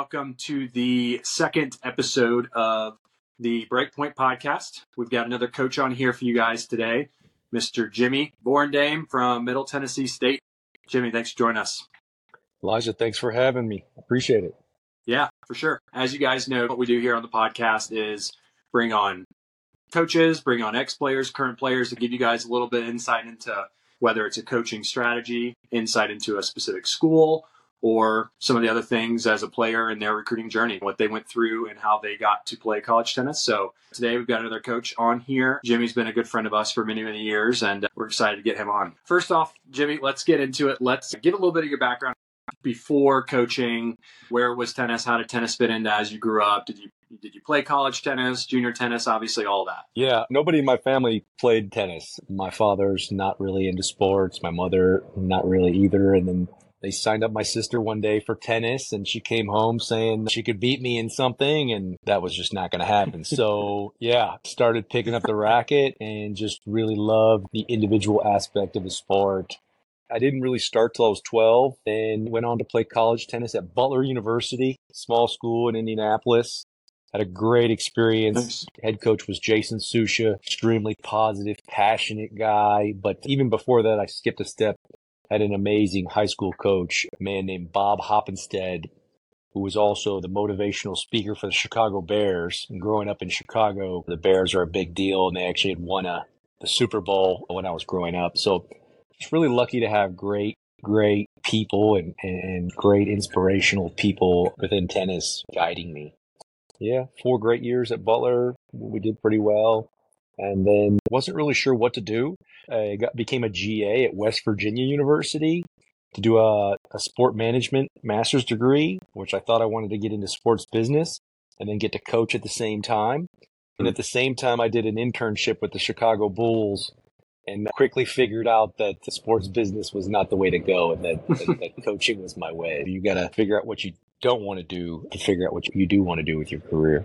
welcome to the second episode of the Breakpoint podcast. We've got another coach on here for you guys today, Mr. Jimmy Borendame from Middle Tennessee State. Jimmy, thanks for joining us. Elijah, thanks for having me. Appreciate it. Yeah, for sure. As you guys know, what we do here on the podcast is bring on coaches, bring on ex players, current players to give you guys a little bit of insight into whether it's a coaching strategy, insight into a specific school, or some of the other things as a player in their recruiting journey, what they went through and how they got to play college tennis. So today we've got another coach on here. Jimmy's been a good friend of us for many, many years, and we're excited to get him on. First off, Jimmy, let's get into it. Let's give a little bit of your background before coaching. Where was tennis? How did tennis fit into as you grew up? Did you did you play college tennis, junior tennis, obviously all that? Yeah, nobody in my family played tennis. My father's not really into sports. My mother not really either. And then they signed up my sister one day for tennis and she came home saying she could beat me in something and that was just not going to happen. so yeah, started picking up the racket and just really loved the individual aspect of the sport. I didn't really start till I was 12 and went on to play college tennis at Butler University, small school in Indianapolis. Had a great experience. Head coach was Jason Susha, extremely positive, passionate guy. But even before that, I skipped a step had an amazing high school coach, a man named Bob Hoppenstead, who was also the motivational speaker for the Chicago Bears. And growing up in Chicago, the Bears are a big deal, and they actually had won a the Super Bowl when I was growing up. So it's really lucky to have great, great people and, and great inspirational people within tennis guiding me. Yeah, four great years at Butler. We did pretty well and then wasn't really sure what to do. I got, became a GA at West Virginia University to do a, a sport management master's degree, which I thought I wanted to get into sports business and then get to coach at the same time. And at the same time, I did an internship with the Chicago Bulls and quickly figured out that the sports business was not the way to go and that, that, that coaching was my way. You got to figure out what you don't want to do to figure out what you do want to do with your career.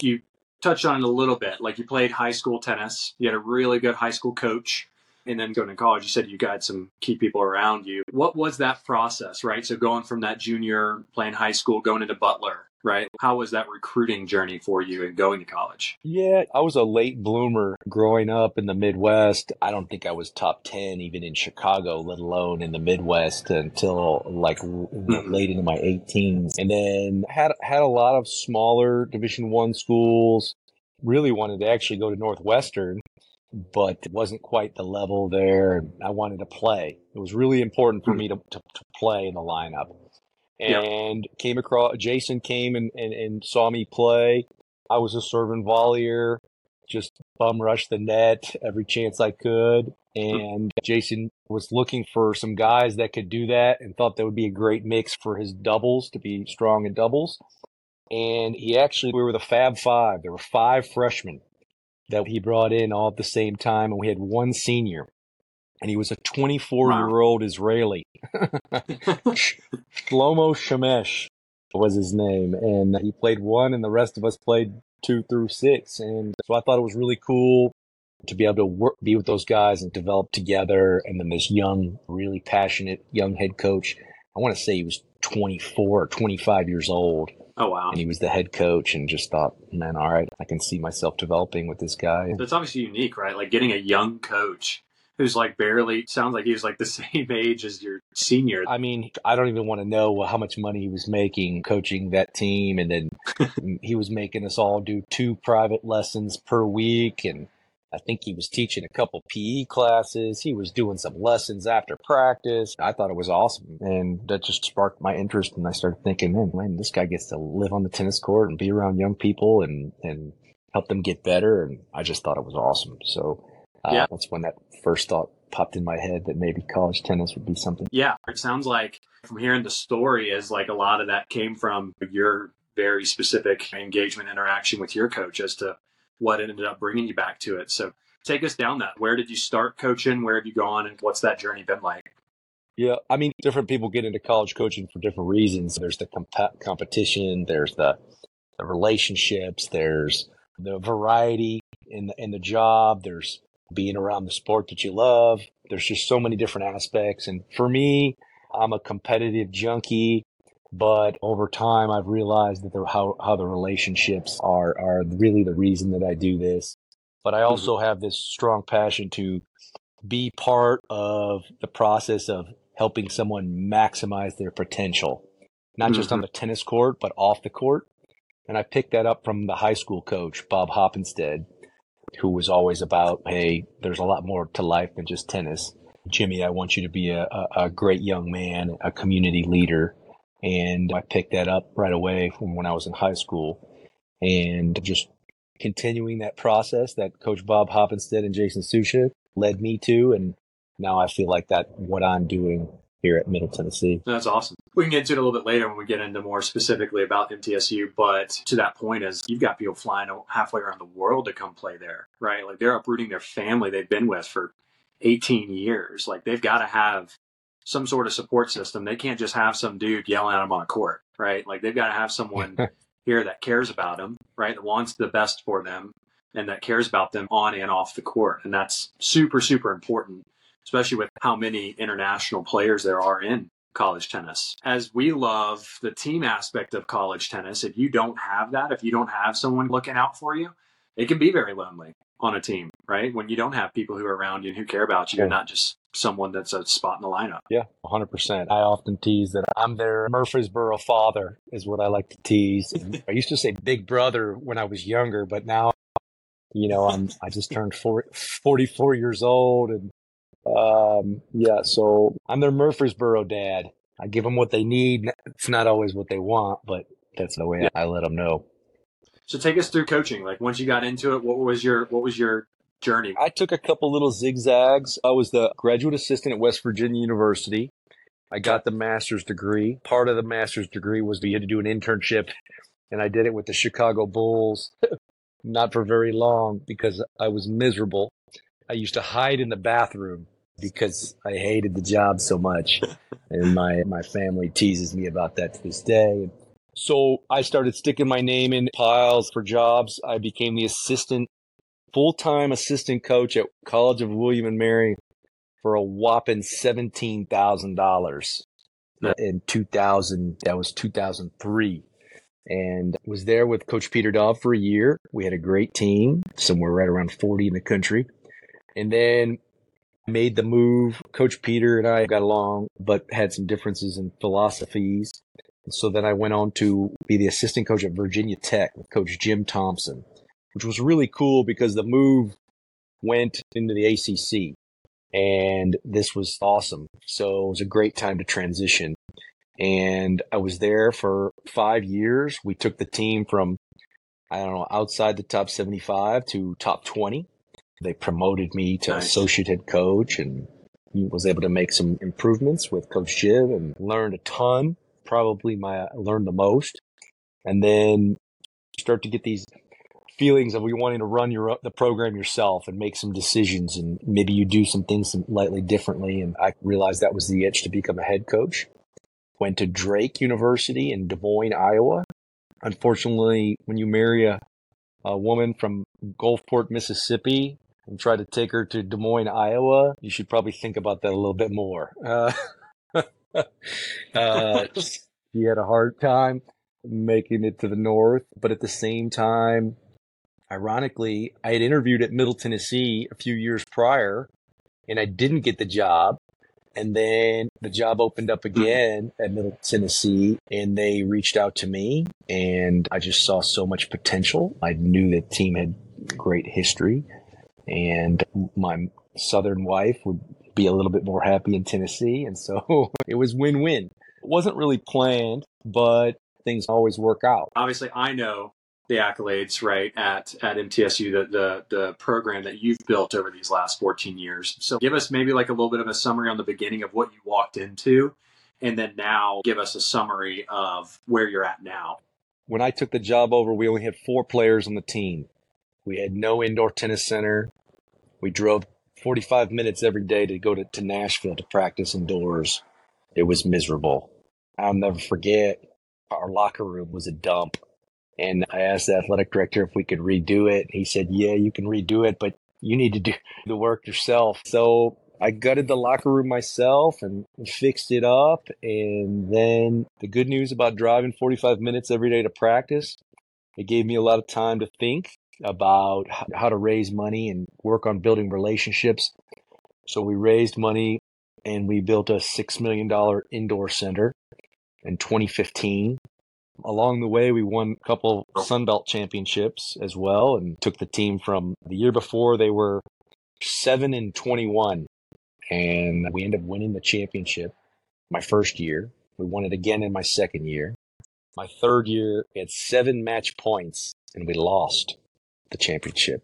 You touched on it a little bit. Like you played high school tennis, you had a really good high school coach, and then going to college, you said you got some key people around you. What was that process, right? So going from that junior playing high school, going into Butler, right? How was that recruiting journey for you and going to college? Yeah, I was a late bloomer growing up in the Midwest. I don't think I was top 10 even in Chicago, let alone in the Midwest until like mm-hmm. late into my 18s. And then had had a lot of smaller Division 1 schools. Really wanted to actually go to Northwestern but it wasn't quite the level there. I wanted to play. It was really important for hmm. me to, to, to play in the lineup and came across Jason came and, and, and saw me play. I was a serving volleyer, just bum rush the net every chance I could. And Jason was looking for some guys that could do that and thought that would be a great mix for his doubles to be strong in doubles. And he actually, we were the Fab Five. There were five freshmen that he brought in all at the same time, and we had one senior and he was a 24 year old Israeli. Shlomo Shemesh was his name, and he played one, and the rest of us played two through six. And so I thought it was really cool to be able to work, be with those guys and develop together. And then this young, really passionate young head coach, I want to say he was 24 or 25 years old. Oh wow! And he was the head coach, and just thought, man, all right, I can see myself developing with this guy. That's obviously unique, right? Like getting a young coach who's like barely sounds like he's like the same age as your senior. I mean, I don't even want to know how much money he was making coaching that team, and then he was making us all do two private lessons per week, and I think he was teaching a couple PE classes. He was doing some lessons after practice. I thought it was awesome. And that just sparked my interest. And I started thinking, man, man, this guy gets to live on the tennis court and be around young people and, and help them get better. And I just thought it was awesome. So uh, yeah. That's when that first thought popped in my head that maybe college tennis would be something. Yeah. It sounds like from hearing the story is like a lot of that came from your very specific engagement interaction with your coach as to what ended up bringing you back to it. So take us down that. Where did you start coaching? Where have you gone? And what's that journey been like? Yeah, I mean, different people get into college coaching for different reasons. There's the comp- competition, there's the, the relationships, there's the variety in the in the job, there's being around the sport that you love. There's just so many different aspects. And for me, I'm a competitive junkie. But over time, I've realized that the, how, how the relationships are, are really the reason that I do this. But I Mm-hmm. also have this strong passion to be part of the process of helping someone maximize their potential, not just on Mm-hmm. the tennis court, but off the court. And I picked that up from the high school coach, Bob Hoppenstead, who was always about, hey, there's a lot more to life than just tennis. Jimmy, I want you to be a, a, great young man, a community leader. And I picked that up right away from when I was in high school. And just continuing that process that Coach Bob Hoppenstead and Jason Susha led me to. And now I feel like that what I'm doing here at Middle Tennessee. That's awesome. We can get into it a little bit later when we get into more specifically about MTSU. But to that point, is you've got people flying halfway around the world to come play there, right? Like they're uprooting their family they've been with for 18 years. Like they've got to have some sort of support system. They can't just have some dude yelling at them on a court, right? Like they've got to have someone here that cares about them, right? That wants the best for them and that cares about them on and off the court. And that's super, super important, especially with how many international players there are in college tennis. As we love the team aspect of college tennis, if you don't have that, if you don't have someone looking out for you, it can be very lonely on a team, right? When you don't have people who are around you and who care about you, Yeah. and not just someone that's a spot in the lineup. Yeah, 100%. I often tease that I'm their Murfreesboro father, is what I like to tease. I used to say big brother when I was younger, but now, you know, I'm, I just turned 40, 44 years old. And, um, yeah, so I'm their Murfreesboro dad. I give them what they need. It's not always what they want, but that's the way I let them know. So take us through coaching. Like once you got into it, what was your what was your journey? I took a couple little zigzags. I was the graduate assistant at West Virginia University. I got the master's degree. Part of the master's degree was we had to do an internship, and I did it with the Chicago Bulls. Not for very long because I was miserable. I used to hide in the bathroom because I hated the job so much. and my, my family teases me about that to this day. So I started sticking my name in piles for jobs. I became the assistant full-time assistant coach at College of William and Mary for a whopping seventeen thousand dollars in two thousand. That was two thousand three, and was there with Coach Peter Daub for a year. We had a great team, somewhere right around forty in the country, and then made the move. Coach Peter and I got along, but had some differences in philosophies. So then I went on to be the assistant coach at Virginia Tech with Coach Jim Thompson which was really cool because the move went into the ACC and this was awesome. So it was a great time to transition. And I was there for five years. We took the team from, I don't know, outside the top 75 to top 20. They promoted me to Nice. associate head coach and was able to make some improvements with Coach Jim and learned a ton. Probably my learned the most. And then start to get these feelings of you wanting to run your the program yourself and make some decisions and maybe you do some things slightly differently and I realized that was the itch to become a head coach. Went to Drake University in Des Moines, Iowa. Unfortunately, when you marry a, a woman from Gulfport, Mississippi and try to take her to Des Moines, Iowa, you should probably think about that a little bit more. Uh, uh, she had a hard time making it to the north, but at the same time, ironically, I had interviewed at Middle Tennessee a few years prior and I didn't get the job. And then the job opened up again at Middle Tennessee and they reached out to me and I just saw so much potential. I knew the team had great history and my southern wife would be a little bit more happy in Tennessee. And so it was win-win. It wasn't really planned, but things always work out. Obviously, I know the accolades right at at MTSU, the the the program that you've built over these last 14 years. So give us maybe like a little bit of a summary on the beginning of what you walked into, and then now give us a summary of where you're at now. When I took the job over, we only had four players on the team. We had no indoor tennis center. We drove 45 minutes every day to go to, to Nashville to practice indoors. It was miserable. I'll never forget our locker room was a dump. And I asked the athletic director if we could redo it. He said, Yeah, you can redo it, but you need to do the work yourself. So I gutted the locker room myself and fixed it up. And then the good news about driving 45 minutes every day to practice, it gave me a lot of time to think about how to raise money and work on building relationships. So we raised money and we built a $6 million indoor center in 2015. Along the way, we won a couple Sunbelt championships as well and took the team from the year before they were 7 and 21 and we ended up winning the championship my first year. We won it again in my second year. My third year, we had seven match points and we lost the championship.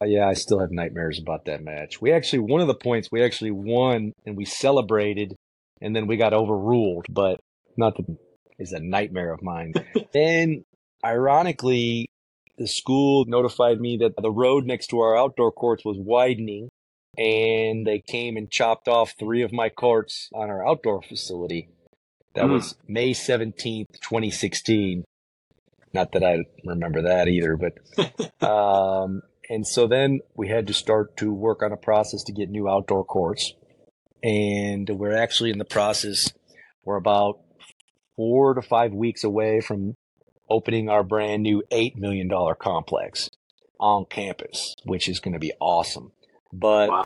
Uh, yeah, I still have nightmares about that match. We actually, one of the points, we actually won and we celebrated and then we got overruled, but not that is a nightmare of mine. then, ironically, the school notified me that the road next to our outdoor courts was widening and they came and chopped off three of my courts on our outdoor facility. That mm. was May 17th, 2016. Not that I remember that either, but, um, and so then we had to start to work on a process to get new outdoor courts. And we're actually in the process. We're about four to five weeks away from opening our brand new $8 million complex on campus, which is going to be awesome. But wow.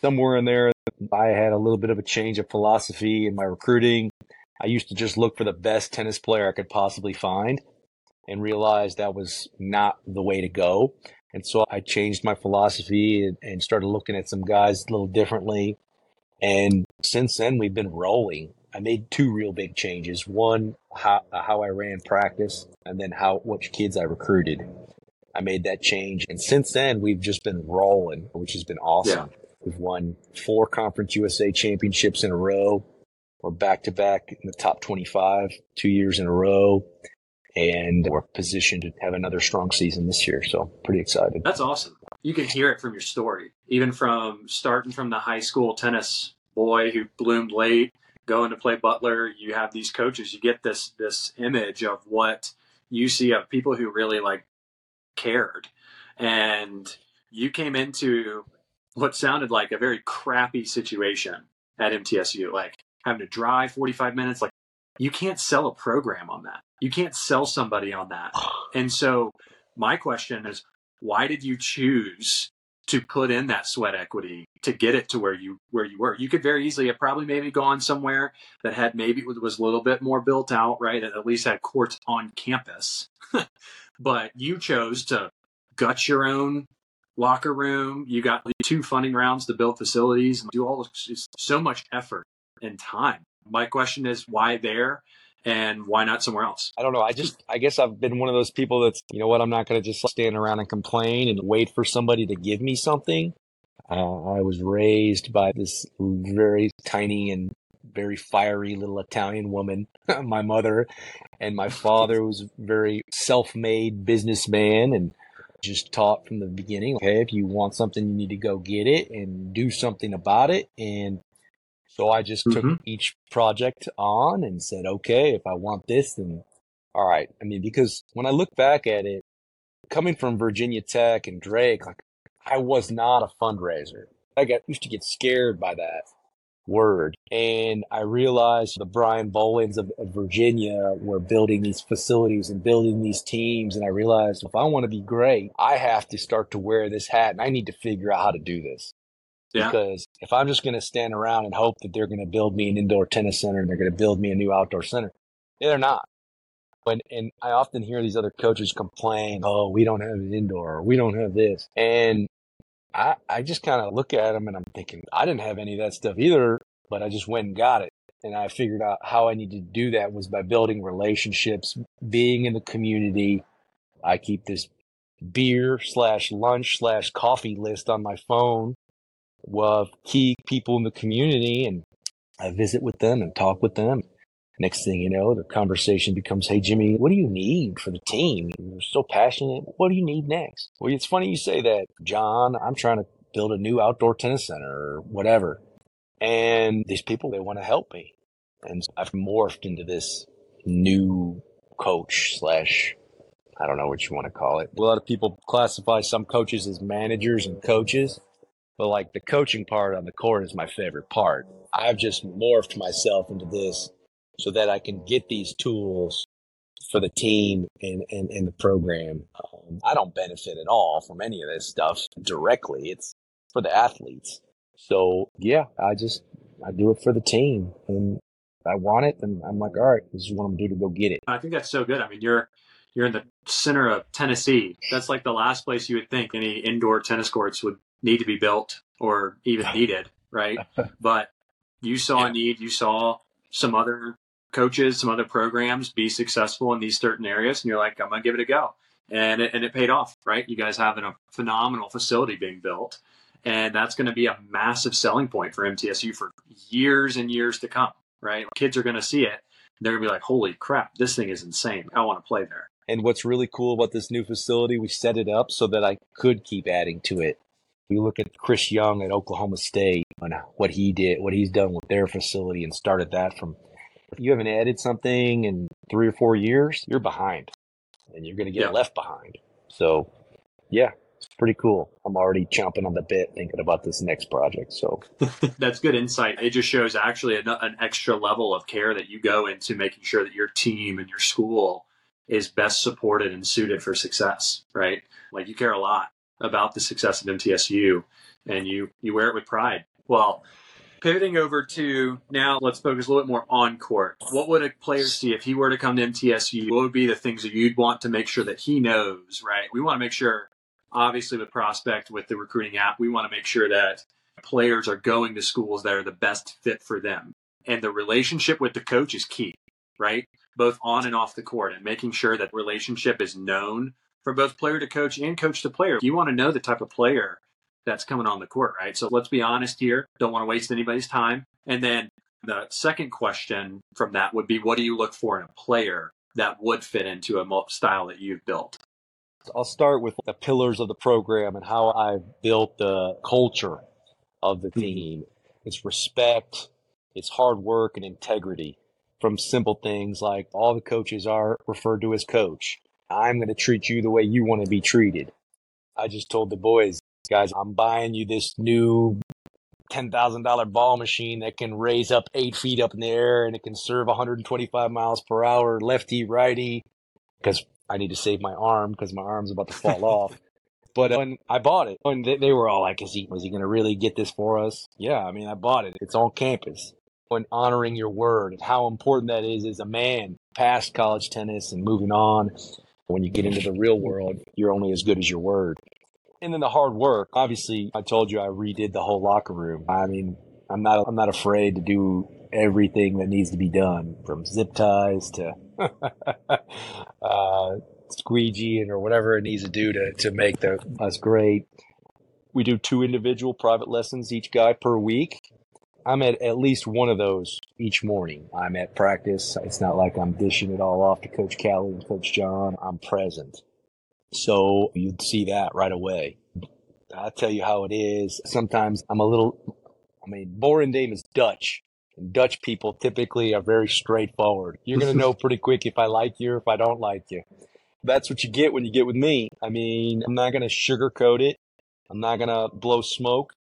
somewhere in there, I had a little bit of a change of philosophy in my recruiting. I used to just look for the best tennis player I could possibly find and realized that was not the way to go. And so I changed my philosophy and, and started looking at some guys a little differently. And since then, we've been rolling. I made two real big changes. One, how, how I ran practice, and then how which kids I recruited. I made that change. And since then, we've just been rolling, which has been awesome. Yeah. We've won four Conference USA championships in a row. We're back to back in the top 25 two years in a row. And we're positioned to have another strong season this year. So pretty excited. That's awesome. You can hear it from your story, even from starting from the high school tennis boy who bloomed late, going to play Butler. You have these coaches. You get this this image of what you see of people who really like cared. And you came into what sounded like a very crappy situation at MTSU, like having to drive 45 minutes. Like, you can't sell a program on that. You can't sell somebody on that. And so, my question is, why did you choose to put in that sweat equity to get it to where you where you were. You could very easily have probably maybe gone somewhere that had maybe was a little bit more built out, right? That at least had courts on campus. but you chose to gut your own locker room. You got two funding rounds to build facilities and do all this, so much effort and time. My question is why there and why not somewhere else? I don't know. I just, I guess I've been one of those people that's, you know what, I'm not going to just stand around and complain and wait for somebody to give me something. Uh, I was raised by this very tiny and very fiery little Italian woman, my mother, and my father was very self-made businessman and just taught from the beginning, okay, if you want something, you need to go get it and do something about it. And so I just mm-hmm. took each project on and said, okay, if I want this, then all right. I mean, because when I look back at it, coming from Virginia Tech and Drake, like I was not a fundraiser. I got used to get scared by that word. And I realized the Brian Bolands of, of, Virginia were building these facilities and building these teams. And I realized if I want to be great, I have to start to wear this hat and I need to figure out how to do this. Yeah. Because if I'm just going to stand around and hope that they're going to build me an indoor tennis center and they're going to build me a new outdoor center, they're not. But, and I often hear these other coaches complain, oh, we don't have an indoor, or we don't have this. And I, I just kind of look at them and I'm thinking, I didn't have any of that stuff either, but I just went and got it. And I figured out how I needed to do that was by building relationships, being in the community. I keep this beer slash lunch slash coffee list on my phone of key people in the community and I visit with them and talk with them. Next thing you know, the conversation becomes, Hey, Jimmy, what do you need for the team? You're so passionate. What do you need next? Well, it's funny you say that, John. I'm trying to build a new outdoor tennis center or whatever. And these people, they want to help me. And I've morphed into this new coach slash, I don't know what you want to call it. A lot of people classify some coaches as managers and coaches. But like the coaching part on the court is my favorite part. I've just morphed myself into this so that I can get these tools for the team and, and, and the program. Um, I don't benefit at all from any of this stuff directly. It's for the athletes. So yeah, I just, I do it for the team and I want it. And I'm like, all right, this is what I'm going to do to go get it. I think that's so good. I mean, you're, you're in the center of Tennessee. That's like the last place you would think any indoor tennis courts would need to be built or even needed, right? But you saw yeah. a need, you saw some other coaches, some other programs be successful in these certain areas, and you're like, I'm gonna give it a go, and it, and it paid off, right? You guys having a phenomenal facility being built, and that's going to be a massive selling point for MTSU for years and years to come, right? Kids are going to see it, they're gonna be like, holy crap, this thing is insane. I want to play there. And what's really cool about this new facility, we set it up so that I could keep adding to it. We look at Chris Young at Oklahoma State and what he did, what he's done with their facility and started that from you haven't added something in three or four years, you're behind and you're going to get yeah. left behind. So, yeah, it's pretty cool. I'm already chomping on the bit thinking about this next project. So, that's good insight. It just shows actually an, an extra level of care that you go into making sure that your team and your school is best supported and suited for success, right? Like you care a lot about the success of MTSU and you you wear it with pride. Well, pivoting over to now, let's focus a little bit more on court. What would a player see if he were to come to MTSU? What would be the things that you'd want to make sure that he knows, right? We want to make sure, obviously, with Prospect, with the recruiting app, we want to make sure that players are going to schools that are the best fit for them. And the relationship with the coach is key, right? Both on and off the court, and making sure that relationship is known for both player to coach and coach to player. You want to know the type of player that's coming on the court, right? So let's be honest here. Don't want to waste anybody's time. And then the second question from that would be what do you look for in a player that would fit into a style that you've built? I'll start with the pillars of the program and how I've built the culture of the hmm. team. It's respect, it's hard work and integrity from simple things like all the coaches are referred to as coach. I'm going to treat you the way you want to be treated. I just told the boys guys, I'm buying you this new $10,000 ball machine that can raise up eight feet up in the air and it can serve 125 miles per hour, lefty, righty, because I need to save my arm because my arm's about to fall off. But uh, when I bought it, and they, they were all like, "Is he was he going to really get this for us?" Yeah, I mean, I bought it. It's on campus. When honoring your word and how important that is as a man past college tennis and moving on. When you get into the real world, you're only as good as your word and then the hard work. Obviously, I told you I redid the whole locker room. I mean, I'm not I'm not afraid to do everything that needs to be done, from zip ties to uh, squeegee and or whatever it needs to do to to make the us great. We do two individual private lessons each guy per week. I'm at at least one of those each morning. I'm at practice. It's not like I'm dishing it all off to Coach Callie and Coach John. I'm present. So you'd see that right away. I'll tell you how it is. Sometimes I'm a little, I mean, Borendame is Dutch. And Dutch people typically are very straightforward. You're going to know pretty quick if I like you or if I don't like you. That's what you get when you get with me. I mean, I'm not going to sugarcoat it. I'm not going to blow smoke.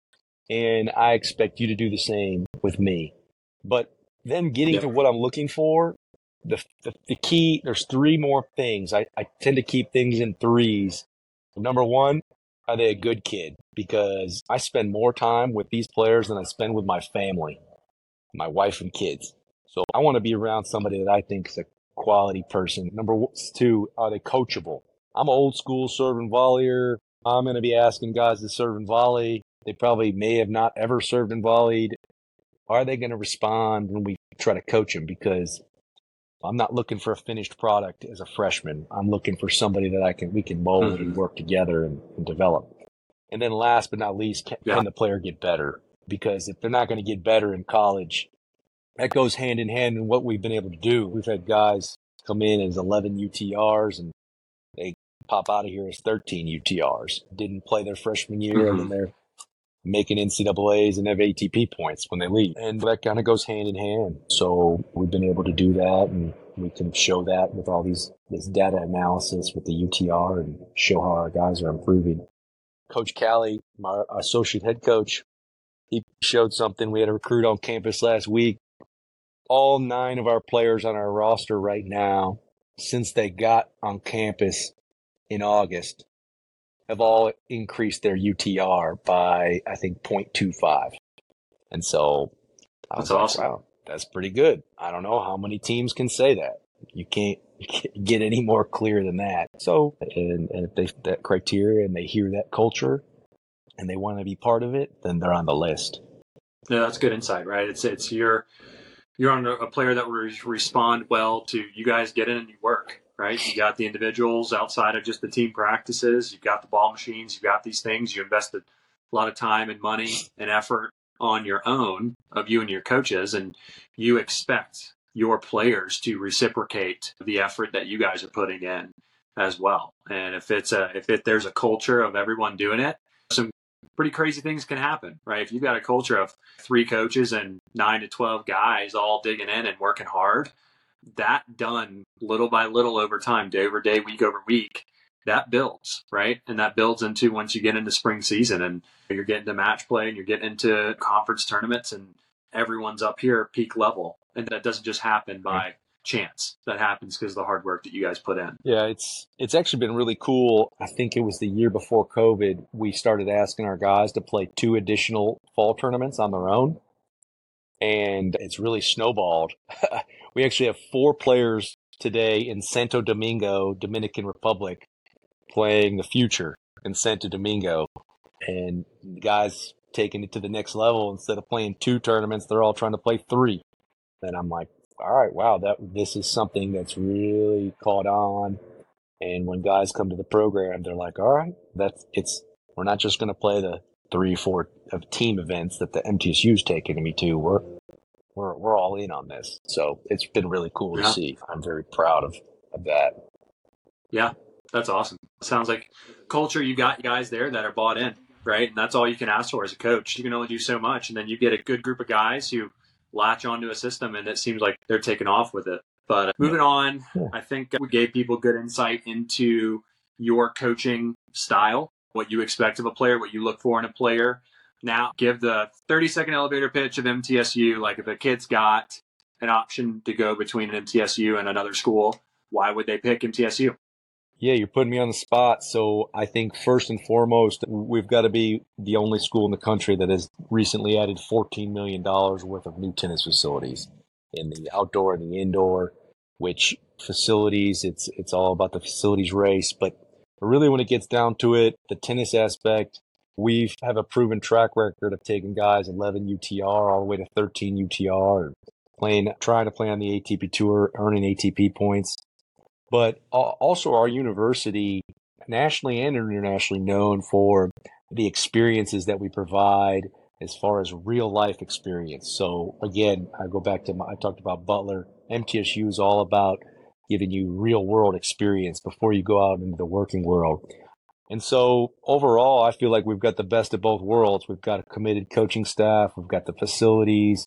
And I expect you to do the same with me. But then getting yep. to what I'm looking for, the, the, the key, there's three more things. I, I tend to keep things in threes. Number one, are they a good kid? Because I spend more time with these players than I spend with my family, my wife and kids. So I want to be around somebody that I think is a quality person. Number two, are they coachable? I'm an old school serve and volleyer. I'm going to be asking guys to serve and volley. They probably may have not ever served and volleyed. Are they going to respond when we try to coach them? Because I'm not looking for a finished product as a freshman. I'm looking for somebody that I can we can mold mm-hmm. and work together and, and, develop. And then last but not least, can, yeah. can the player get better? Because if they're not going to get better in college, that goes hand in hand in what we've been able to do. We've had guys come in as 11 UTRs and they pop out of here as 13 UTRs. Didn't play their freshman year mm-hmm. and then they're making NCAAs and have ATP points when they leave. And that kind of goes hand in hand. So we've been able to do that and we can show that with all these, this data analysis with the UTR and show how our guys are improving. Coach Callie, my associate head coach, he showed something. We had a recruit on campus last week. All nine of our players on our roster right now, since they got on campus in August, have all increased their UTR by, I think, 0.25. And so that's like, awesome. Wow, that's pretty good. I don't know how many teams can say that. You can't, get any more clear than that. So, and, and if they that criteria and they hear that culture, and they want to be part of it, then they're on the list. Yeah, that's good insight, right? It's it's you're you're on a, a player that will respond well to you guys get in and you work, right? You got the individuals outside of just the team practices. You've got the ball machines. You've got these things. You invested a lot of time and money and effort on your own of you and your coaches, and you expect your players to reciprocate the effort that you guys are putting in as well. And if it's a if it there's a culture of everyone doing it, some pretty crazy things can happen, right? If you've got a culture of three coaches and nine to 12 guys all digging in and working hard, that done little by little over time, day over day, week over week, that builds, right? And that builds into once you get into spring season and you're getting to match play and you're getting into conference tournaments and everyone's up here peak level. And that doesn't just happen by chance that happens because of the hard work that you guys put in. Yeah, it's it's actually been really cool. I think it was the year before COVID, we started asking our guys to play two additional fall tournaments on their own. And it's really snowballed. we actually have four players today in Santo Domingo, Dominican Republic, playing the future in Santo Domingo. And the guys taking it to the next level instead of playing two tournaments, they're all trying to play three. And I'm like, all right, wow, that this is something that's really caught on. And when guys come to the program, they're like, all right, that's it's we're not just going to play the three, four of team events that the MTSU's taking me to. We're we're we're all in on this. So it's been really cool yeah. to see. I'm very proud of, of that. Yeah, that's awesome. Sounds like culture. You've got guys there that are bought in, right? And that's all you can ask for as a coach. You can only do so much, and then you get a good group of guys who latch onto a system, and it seems like they're taking off with it. But uh, moving on, I think we gave people good insight into your coaching style, what you expect of a player, what you look for in a player. Now, give the 30 second elevator pitch of MTSU. Like, if a kid's got an option to go between an MTSU and another school, why would they pick MTSU? Yeah, you're putting me on the spot. So I think first and foremost, we've got to be the only school in the country that has recently added $14 million worth of new tennis facilities in the outdoor and the indoor, which facilities, it's, it's all about the facilities race. But really, when it gets down to it, the tennis aspect, we have a proven track record of taking guys 11 UTR all the way to 13 UTR, playing, trying to play on the ATP tour, earning ATP points but also our university nationally and internationally known for the experiences that we provide as far as real life experience. So again, I go back to my, I talked about Butler. MTSU is all about giving you real world experience before you go out into the working world. And so overall, I feel like we've got the best of both worlds. We've got a committed coaching staff. We've got the facilities.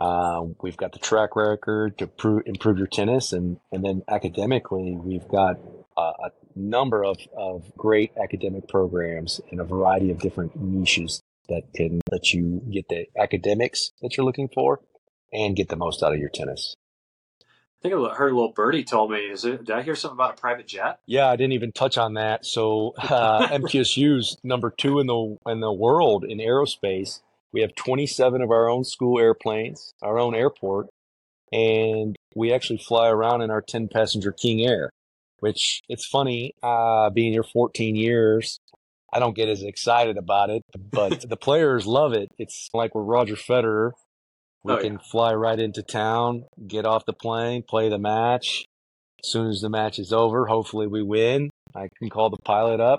Uh, we've got the track record to pro- improve your tennis, and, and then academically, we've got uh, a number of, of great academic programs in a variety of different niches that can let you get the academics that you're looking for and get the most out of your tennis. I think I heard a little birdie told me. Is it? Did I hear something about a private jet? Yeah, I didn't even touch on that. So uh, MTSU's number two in the in the world in aerospace we have 27 of our own school airplanes, our own airport, and we actually fly around in our 10 passenger King Air, which it's funny, uh, being here 14 years, I don't get as excited about it, but the players love it. It's like we're Roger Federer. We oh, can yeah. fly right into town, get off the plane, play the match. As soon as the match is over, hopefully we win. I can call the pilot up.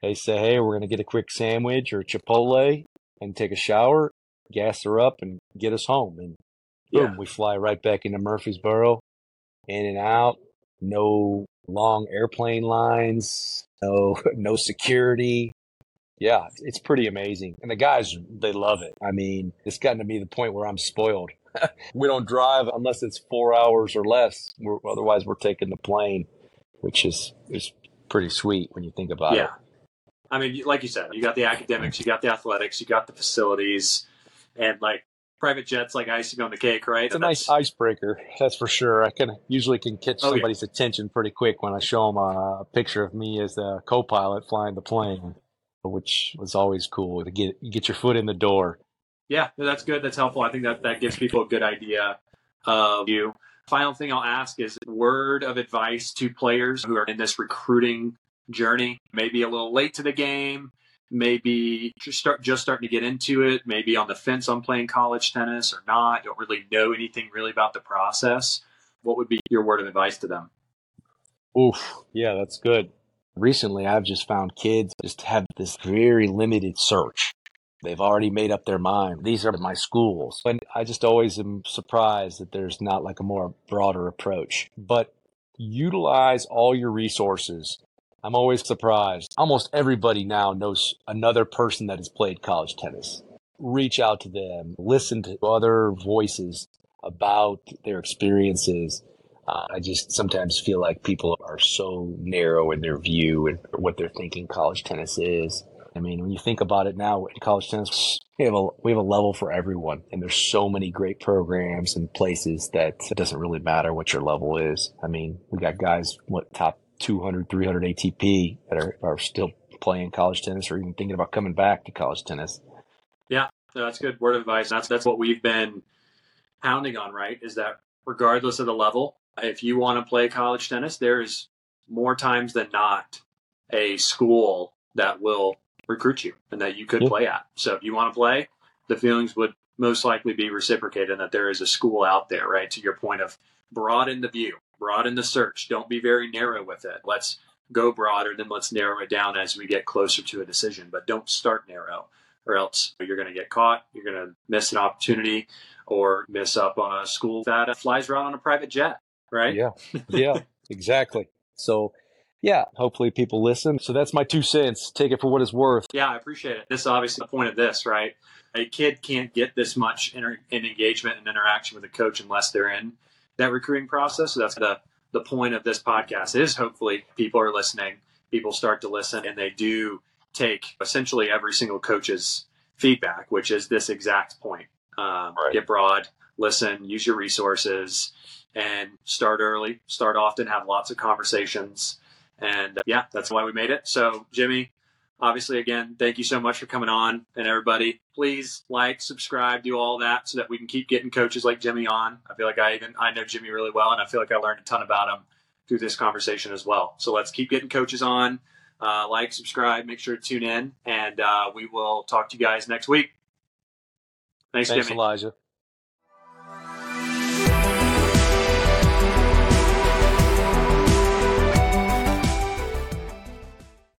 They say, hey, we're going to get a quick sandwich or Chipotle and take a shower, gas her up, and get us home. And boom, yeah. we fly right back into Murfreesboro, in and out. No long airplane lines. No, no security. Yeah, it's pretty amazing. And the guys, they love it. I mean, it's gotten to be the point where I'm spoiled. we don't drive unless it's four hours or less. We're, otherwise, we're taking the plane, which is is pretty sweet when you think about yeah. it. Yeah, I mean, like you said, you got the academics, you got the athletics, you got the facilities, and like private jets, like icing on the cake, right? It's a nice icebreaker, that's for sure. I can usually can catch Oh, yeah. somebody's attention pretty quick when I show them a picture of me as the co-pilot flying the plane, which was always cool to get you get your foot in the door. Yeah, that's good. That's helpful. I think that that gives people a good idea of you. Final thing I'll ask is word of advice to players who are in this recruiting journey, maybe a little late to the game, maybe just start just starting to get into it, maybe on the fence on playing college tennis or not, don't really know anything really about the process. What would be your word of advice to them? Oof, yeah, that's good. Recently, I've just found kids just have this very limited search. They've already made up their mind. These are my schools. And I just always am surprised that there's not like a more broader approach. But utilize all your resources. I'm always surprised. Almost everybody now knows another person that has played college tennis. Reach out to them, listen to other voices about their experiences. Uh, I just sometimes feel like people are so narrow in their view and what they're thinking college tennis is. I mean, when you think about it now, in college tennis, we have a we have a level for everyone, and there's so many great programs and places that it doesn't really matter what your level is. I mean, we got guys what top 200, 300 ATP that are are still playing college tennis or even thinking about coming back to college tennis. Yeah, no, that's good word of advice. That's that's what we've been pounding on, right? Is that regardless of the level, if you want to play college tennis, there is more times than not a school that will recruit you and that you could Yeah. play at. So if you want to play, the feelings would most likely be reciprocated and that there is a school out there, right? To your point of broaden the view, broaden the search. Don't be very narrow with it. Let's go broader, then let's narrow it down as we get closer to a decision. But don't start narrow or else you're going to get caught. You're going to miss an opportunity or miss up on a school that flies around on a private jet, right? Yeah. Yeah, exactly. So, yeah, hopefully people listen. So that's my two cents. Take it for what it's worth. Yeah, I appreciate it. This is obviously the point of this, right? A kid can't get this much inter- in engagement and interaction with a coach unless they're in that recruiting process. So that's the the point of this podcast is hopefully people are listening, people start to listen, and they do take essentially every single coach's feedback, which is this exact point. Um, Right. Get broad, listen, use your resources, and start early, start often, have lots of conversations. And uh, yeah, that's why we made it. So, Jimmy, obviously, again, thank you so much for coming on. And everybody, please like, subscribe, do all that so that we can keep getting coaches like Jimmy on. I feel like I even I know Jimmy really well, and I feel like I learned a ton about him through this conversation as well. So let's keep getting coaches on. Uh, like, subscribe, make sure to tune in, and uh, we will talk to you guys next week. Thanks, Thanks, Jimmy. Elijah.